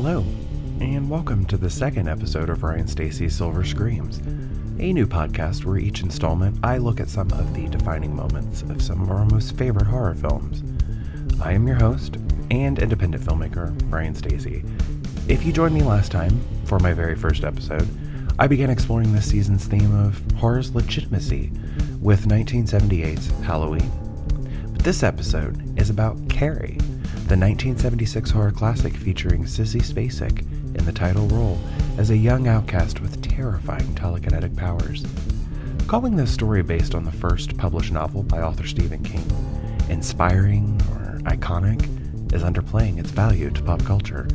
Hello, and welcome to the second episode of Ryan Stacy's Silver Screams, a new podcast where each installment I look at some of the defining moments of some of our most favorite horror films. I am your host and independent filmmaker, Ryan Stacy. If you joined me last time for my very first episode, I began exploring this season's theme of horror's legitimacy with 1978's Halloween. But this episode is about Carrie, the 1976 horror classic featuring Sissy Spacek in the title role as a young outcast with terrifying telekinetic powers. Calling this story based on the first published novel by author Stephen King inspiring or iconic is underplaying its value to pop culture.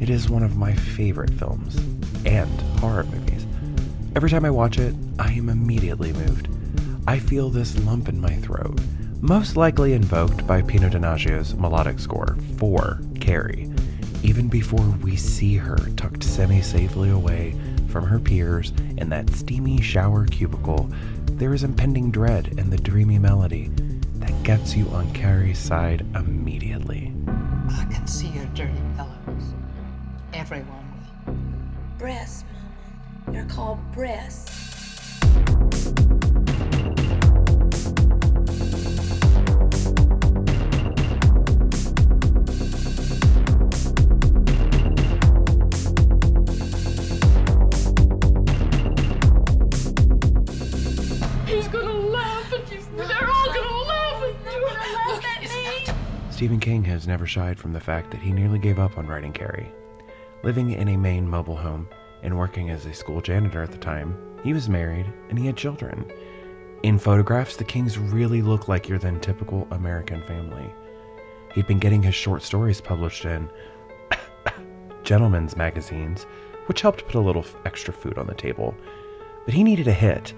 It is one of my favorite films and horror movies. Every time I watch it, I am immediately moved. I feel this lump in my throat, most likely invoked by Pino Donaggio's melodic score for Carrie, even before we see her tucked semi safely away from her peers in that steamy shower cubicle. There is impending dread in the dreamy melody that gets you on Carrie's side immediately. I can see your dirty pillows. Everyone will. Breasts, Mama. They're called breasts. Stephen King has never shied from the fact that he nearly gave up on writing Carrie. Living in a Maine mobile home and working as a school janitor at the time, he was married and he had children. In photographs, the Kings really look like your then typical American family. He'd been getting his short stories published in gentlemen's magazines, which helped put a little extra food on the table. But he needed a hit,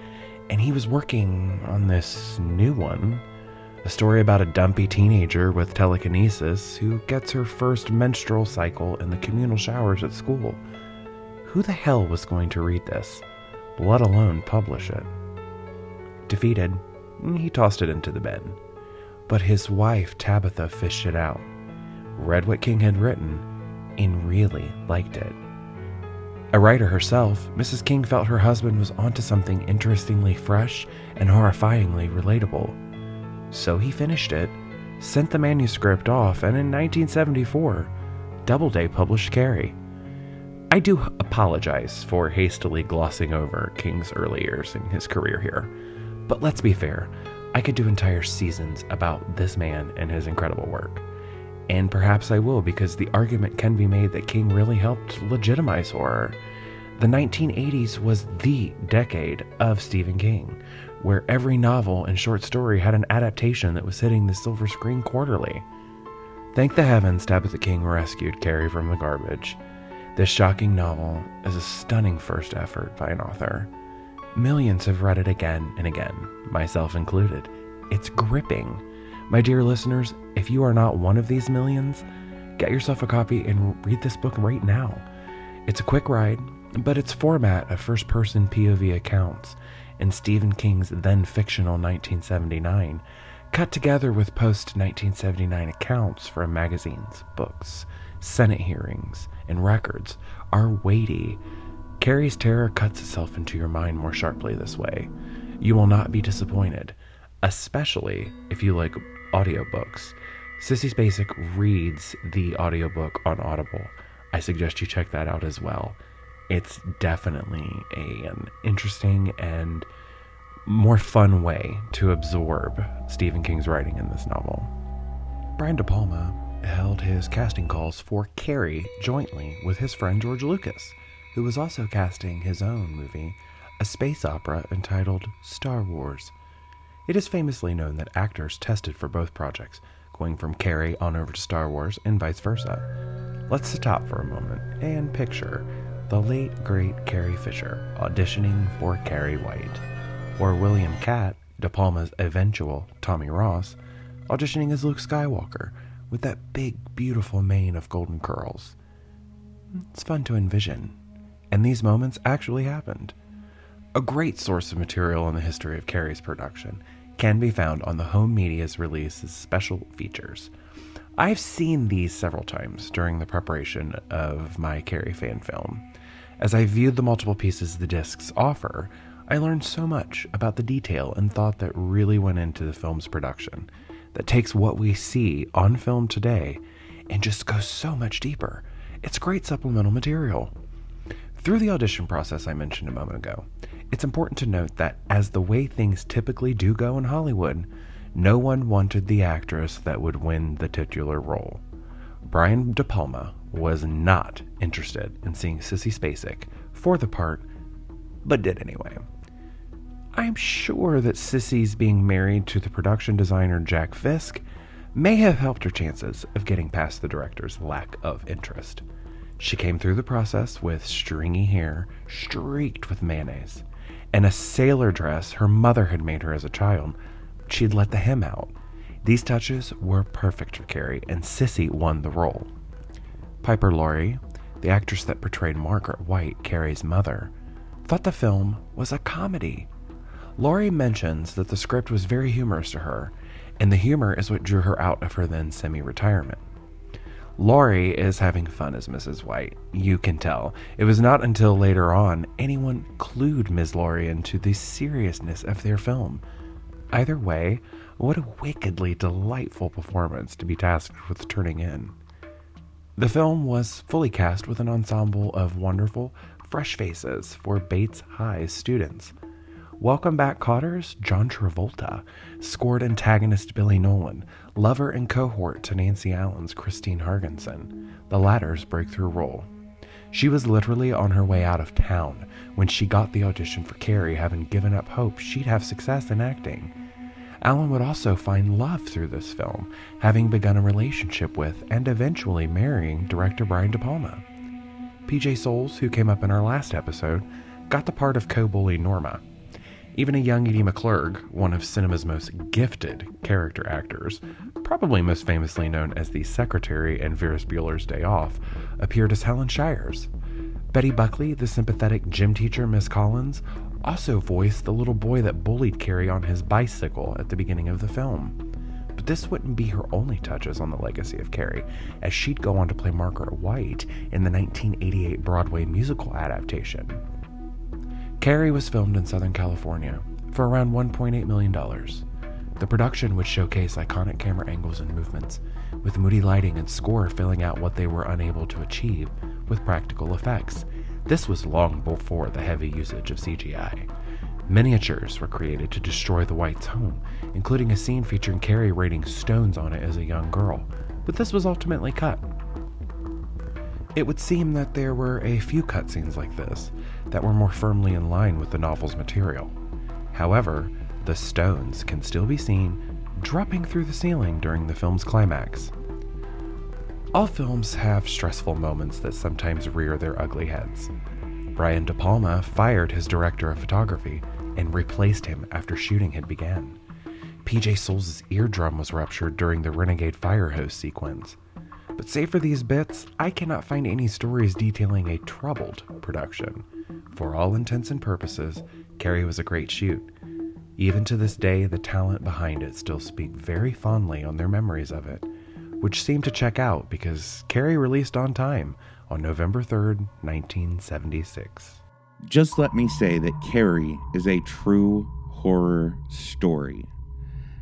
and he was working on this new one a story about a dumpy teenager with telekinesis who gets her first menstrual cycle in the communal showers at school. Who the hell was going to read this, let alone publish it? Defeated, he tossed it into the bin. But his wife, Tabitha, fished it out, read what King had written, and really liked it. A writer herself, Mrs. King felt her husband was onto something interestingly fresh and horrifyingly relatable. So he finished it, sent the manuscript off, and in 1974, Doubleday published Carrie. I do apologize for hastily glossing over King's early years in his career here, but let's be fair, I could do entire seasons about this man and his incredible work. And perhaps I will because the argument can be made that King really helped legitimize horror. The 1980s was the decade of Stephen King, where every novel and short story had an adaptation that was hitting the silver screen quarterly. Thank the heavens Tabitha King rescued Carrie from the garbage. This shocking novel is a stunning first effort by an author. Millions have read it again and again, myself included. It's gripping. My dear listeners, if you are not one of these millions, get yourself a copy and read this book right now. It's a quick ride, but its format of first person POV accounts in Stephen King's then fictional 1979, cut together with post 1979 accounts from magazines, books, Senate hearings, and records, are weighty. Carrie's terror cuts itself into your mind more sharply this way. You will not be disappointed, especially if you like audiobooks. Sissy Spacek reads the audiobook on Audible. I suggest you check that out as well it's definitely a, an interesting and more fun way to absorb Stephen King's writing in this novel. Brian De Palma held his casting calls for Carrie jointly with his friend George Lucas, who was also casting his own movie, a space opera entitled Star Wars. It is famously known that actors tested for both projects, going from Carrie on over to Star Wars and vice versa. Let's stop for a moment and picture the late great Carrie Fisher auditioning for Carrie White, or William Katt, De Palma's eventual Tommy Ross, auditioning as Luke Skywalker with that big, beautiful mane of golden curls. It's fun to envision, and these moments actually happened. A great source of material in the history of Carrie's production can be found on the Home Media's release's special features. I've seen these several times during the preparation of my Carrie fan film. As I viewed the multiple pieces the discs offer, I learned so much about the detail and thought that really went into the film's production that takes what we see on film today and just goes so much deeper. It's great supplemental material. Through the audition process I mentioned a moment ago, it's important to note that, as the way things typically do go in Hollywood, no one wanted the actress that would win the titular role. Brian De Palma was not interested in seeing Sissy Spacek for the part, but did anyway. I'm sure that Sissy's being married to the production designer Jack Fisk may have helped her chances of getting past the director's lack of interest. She came through the process with stringy hair streaked with mayonnaise and a sailor dress her mother had made her as a child. She'd let the hem out. These touches were perfect for Carrie, and Sissy won the role. Piper Laurie, the actress that portrayed Margaret White, Carrie's mother, thought the film was a comedy. Laurie mentions that the script was very humorous to her, and the humor is what drew her out of her then semi retirement. Laurie is having fun as Mrs. White. You can tell. It was not until later on anyone clued Ms. Laurie into the seriousness of their film. Either way, what a wickedly delightful performance to be tasked with turning in. The film was fully cast with an ensemble of wonderful, fresh faces for Bates High students. Welcome Back Kotter's, John Travolta, scored antagonist Billy Nolan, lover and cohort to Nancy Allen's Christine Hargensen, the latter's breakthrough role. She was literally on her way out of town when she got the audition for Carrie, having given up hope she'd have success in acting. Allen would also find love through this film, having begun a relationship with and eventually marrying director Brian De Palma. PJ Soles, who came up in our last episode, got the part of co bully Norma, even a young Edie McClurg, one of cinema's most gifted character actors, probably most famously known as the secretary in Ferris Bueller's Day Off, appeared as Helen Shires. Betty Buckley, the sympathetic gym teacher Miss Collins, also voiced the little boy that bullied Carrie on his bicycle at the beginning of the film. But this wouldn't be her only touches on the legacy of Carrie, as she'd go on to play Margaret White in the 1988 Broadway musical adaptation. Carrie was filmed in Southern California for around $1.8 million. The production would showcase iconic camera angles and movements, with moody lighting and score filling out what they were unable to achieve with practical effects. This was long before the heavy usage of CGI. Miniatures were created to destroy the White's home, including a scene featuring Carrie raiding stones on it as a young girl, but this was ultimately cut. It would seem that there were a few cutscenes like this that were more firmly in line with the novel's material. However, the stones can still be seen dropping through the ceiling during the film's climax. All films have stressful moments that sometimes rear their ugly heads. Brian De Palma fired his director of photography and replaced him after shooting had begun. PJ Soles' eardrum was ruptured during the Renegade fire hose sequence. But save for these bits, I cannot find any stories detailing a troubled production. For all intents and purposes, Carrie was a great shoot. Even to this day, the talent behind it still speak very fondly on their memories of it, which seem to check out because Carrie released on time on November 3rd, 1976. Just let me say that Carrie is a true horror story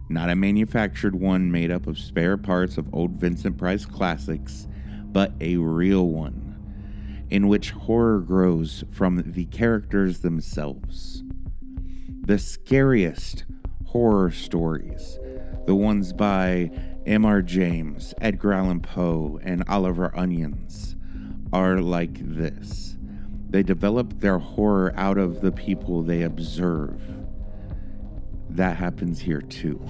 not a manufactured one made up of spare parts of old Vincent Price classics, but a real one, in which horror grows from the characters themselves. The scariest horror stories, the ones by M.R. James, Edgar Allan Poe, and Oliver Onions, are like this. They develop their horror out of the people they observe that happens here too.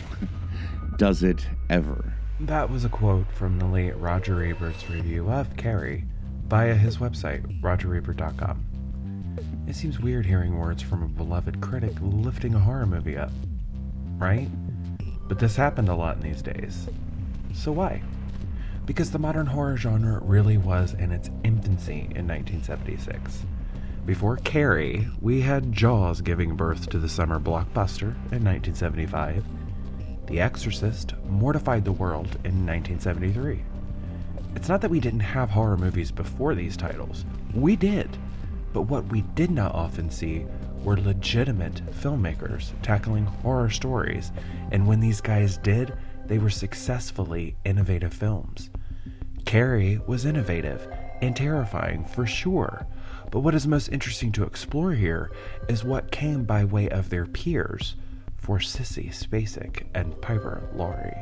Does it ever? That was a quote from the late Roger Ebert's review of Carrie via his website, rogerebert.com. It seems weird hearing words from a beloved critic lifting a horror movie up, right? But this happened a lot in these days. So why? Because the modern horror genre really was in its infancy in 1976. Before Carrie, we had Jaws giving birth to the summer blockbuster in 1975. The Exorcist mortified the world in 1973. It's not that we didn't have horror movies before these titles, we did. But what we did not often see were legitimate filmmakers tackling horror stories, and when these guys did, they were successfully innovative films. Carrie was innovative and terrifying for sure, but what is most interesting to explore here is what came by way of their peers for Sissy Spacek and Piper Laurie.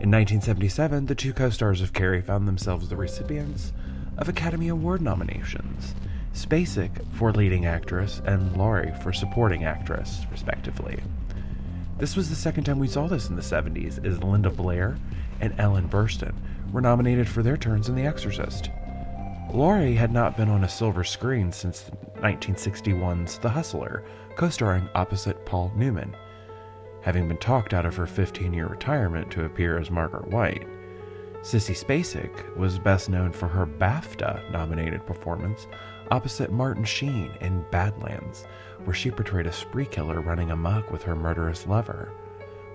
In 1977, the two co stars of Carrie found themselves the recipients of Academy Award nominations Spacek for leading actress and Laurie for supporting actress, respectively. This was the second time we saw this in the 70s, as Linda Blair and Ellen Burstyn were nominated for their turns in The Exorcist. Laurie had not been on a silver screen since 1961's The Hustler, co starring opposite Paul Newman, having been talked out of her 15 year retirement to appear as Margaret White. Sissy Spacek was best known for her BAFTA nominated performance opposite Martin Sheen in Badlands, where she portrayed a spree killer running amok with her murderous lover.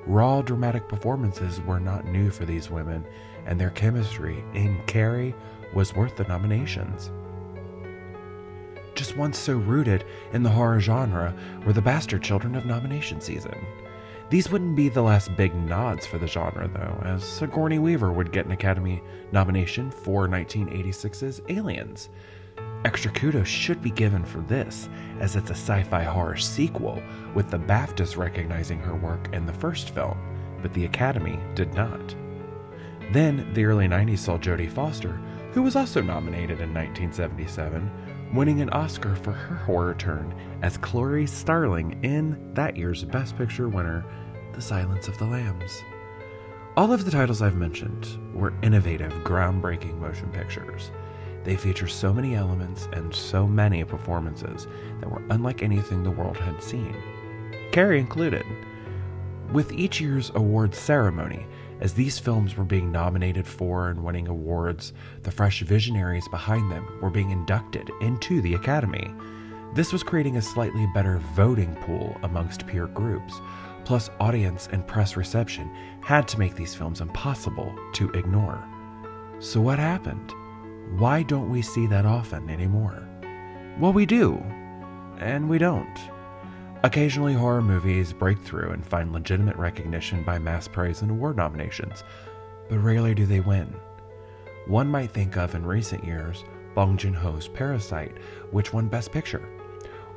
Raw dramatic performances were not new for these women, and their chemistry in Carrie was worth the nominations. Just once so rooted in the horror genre were the Bastard Children of nomination season. These wouldn't be the last big nods for the genre, though, as Sigourney Weaver would get an Academy nomination for 1986's Aliens. Extra kudos should be given for this, as it's a sci fi horror sequel, with the BAFTAs recognizing her work in the first film, but the Academy did not. Then, the early 90s saw Jodie Foster, who was also nominated in 1977, winning an Oscar for her horror turn as Clarice Starling in that year's Best Picture winner, The Silence of the Lambs. All of the titles I've mentioned were innovative, groundbreaking motion pictures. They feature so many elements and so many performances that were unlike anything the world had seen, Carrie included. With each year's awards ceremony, as these films were being nominated for and winning awards, the fresh visionaries behind them were being inducted into the Academy. This was creating a slightly better voting pool amongst peer groups, plus, audience and press reception had to make these films impossible to ignore. So, what happened? Why don't we see that often anymore? Well, we do, and we don't. Occasionally, horror movies break through and find legitimate recognition by mass praise and award nominations, but rarely do they win. One might think of in recent years Bong Joon Ho's Parasite, which won Best Picture,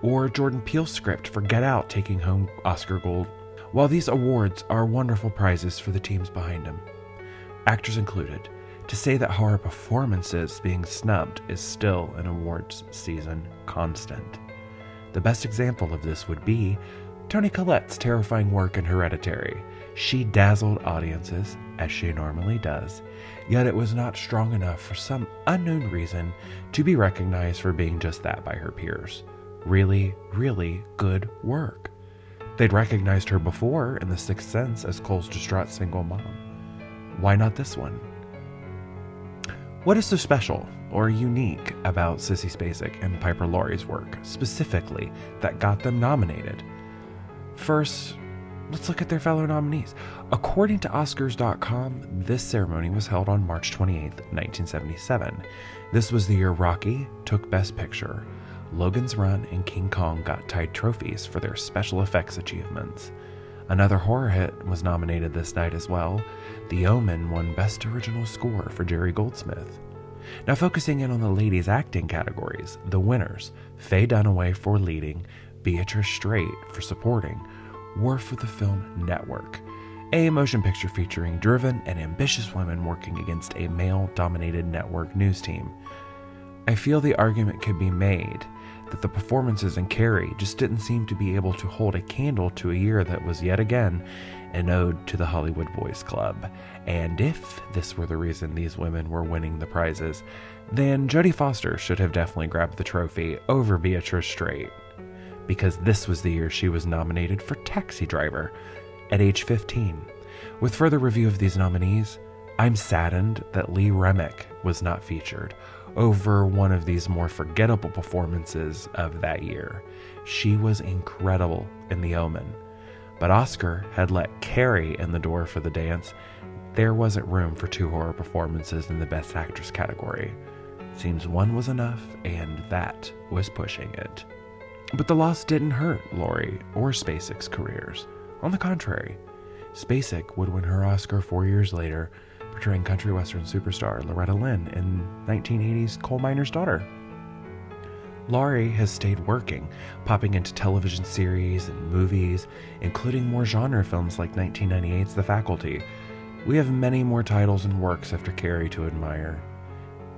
or Jordan Peele's script for Get Out taking home Oscar Gold. While these awards are wonderful prizes for the teams behind them, actors included, to say that horror performances being snubbed is still an awards season constant. The best example of this would be Toni Collette's terrifying work in Hereditary. She dazzled audiences, as she normally does, yet it was not strong enough for some unknown reason to be recognized for being just that by her peers. Really, really good work. They'd recognized her before in The Sixth Sense as Cole's distraught single mom. Why not this one? What is so special or unique about Sissy Spacek and Piper Laurie's work, specifically, that got them nominated? First, let's look at their fellow nominees. According to Oscars.com, this ceremony was held on March 28, 1977. This was the year Rocky took Best Picture. Logan's Run and King Kong got tied trophies for their special effects achievements. Another horror hit was nominated this night as well. The Omen won Best Original Score for Jerry Goldsmith. Now, focusing in on the ladies' acting categories, the winners Faye Dunaway for leading, Beatrice Straight for supporting, were for the film Network, a motion picture featuring driven and ambitious women working against a male dominated network news team. I feel the argument could be made that the performances in Carrie just didn't seem to be able to hold a candle to a year that was yet again an ode to the Hollywood Boys Club. And if this were the reason these women were winning the prizes, then Jodie Foster should have definitely grabbed the trophy over Beatrice Straight. Because this was the year she was nominated for Taxi Driver at age 15. With further review of these nominees, I'm saddened that Lee Remick was not featured over one of these more forgettable performances of that year. She was incredible in The Omen. But Oscar had let Carrie in the door for the dance. There wasn't room for two horror performances in the Best Actress category. Seems one was enough, and that was pushing it. But the loss didn't hurt Laurie or Spacek's careers. On the contrary, Spacek would win her Oscar four years later, portraying country western superstar Loretta Lynn in 1980's Coal Miner's Daughter. Laurie has stayed working, popping into television series and movies, including more genre films like 1998's The Faculty. We have many more titles and works after Carrie to admire.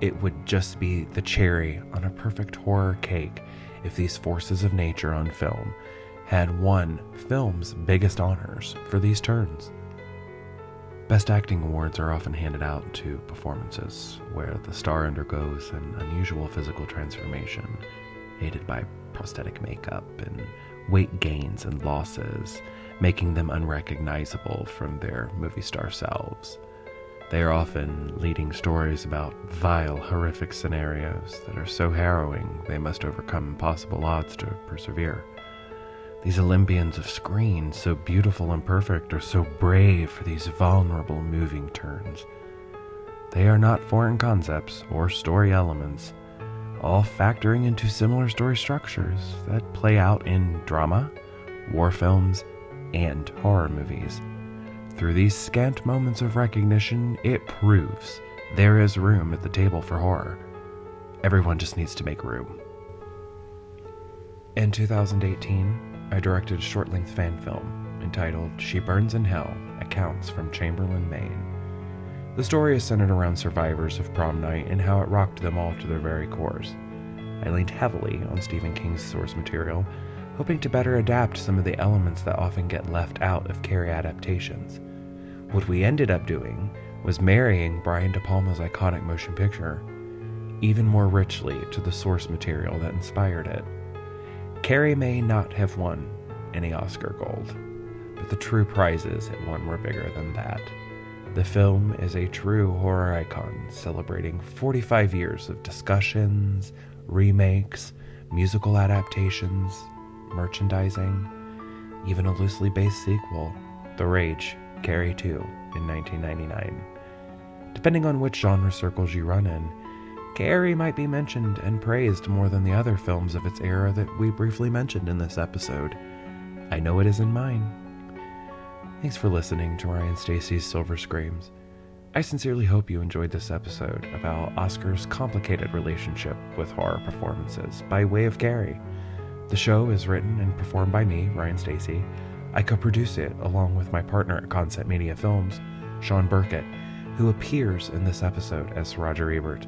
It would just be the cherry on a perfect horror cake if these forces of nature on film had won film's biggest honors for these turns. Best Acting Awards are often handed out to performances where the star undergoes an unusual physical transformation, aided by prosthetic makeup and weight gains and losses, making them unrecognizable from their movie star selves. They are often leading stories about vile, horrific scenarios that are so harrowing they must overcome impossible odds to persevere. These Olympians of screen, so beautiful and perfect, are so brave for these vulnerable moving turns. They are not foreign concepts or story elements, all factoring into similar story structures that play out in drama, war films, and horror movies. Through these scant moments of recognition, it proves there is room at the table for horror. Everyone just needs to make room. In 2018, I directed a short length fan film entitled She Burns in Hell Accounts from Chamberlain, Maine. The story is centered around survivors of prom night and how it rocked them all to their very cores. I leaned heavily on Stephen King's source material, hoping to better adapt some of the elements that often get left out of Carrie adaptations. What we ended up doing was marrying Brian De Palma's iconic motion picture even more richly to the source material that inspired it. Carrie may not have won any Oscar gold, but the true prizes it won were bigger than that. The film is a true horror icon, celebrating 45 years of discussions, remakes, musical adaptations, merchandising, even a loosely based sequel, The Rage, Carrie 2, in 1999. Depending on which genre circles you run in, Carrie might be mentioned and praised more than the other films of its era that we briefly mentioned in this episode. I know it is in mine. Thanks for listening to Ryan Stacy's Silver Screams. I sincerely hope you enjoyed this episode about Oscar's complicated relationship with horror performances by way of Carrie. The show is written and performed by me, Ryan Stacy. I co produce it along with my partner at Concept Media Films, Sean Burkett, who appears in this episode as Roger Ebert.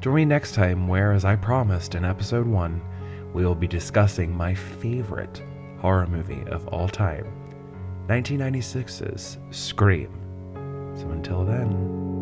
Join me next time, where, as I promised in episode 1, we will be discussing my favorite horror movie of all time 1996's Scream. So until then.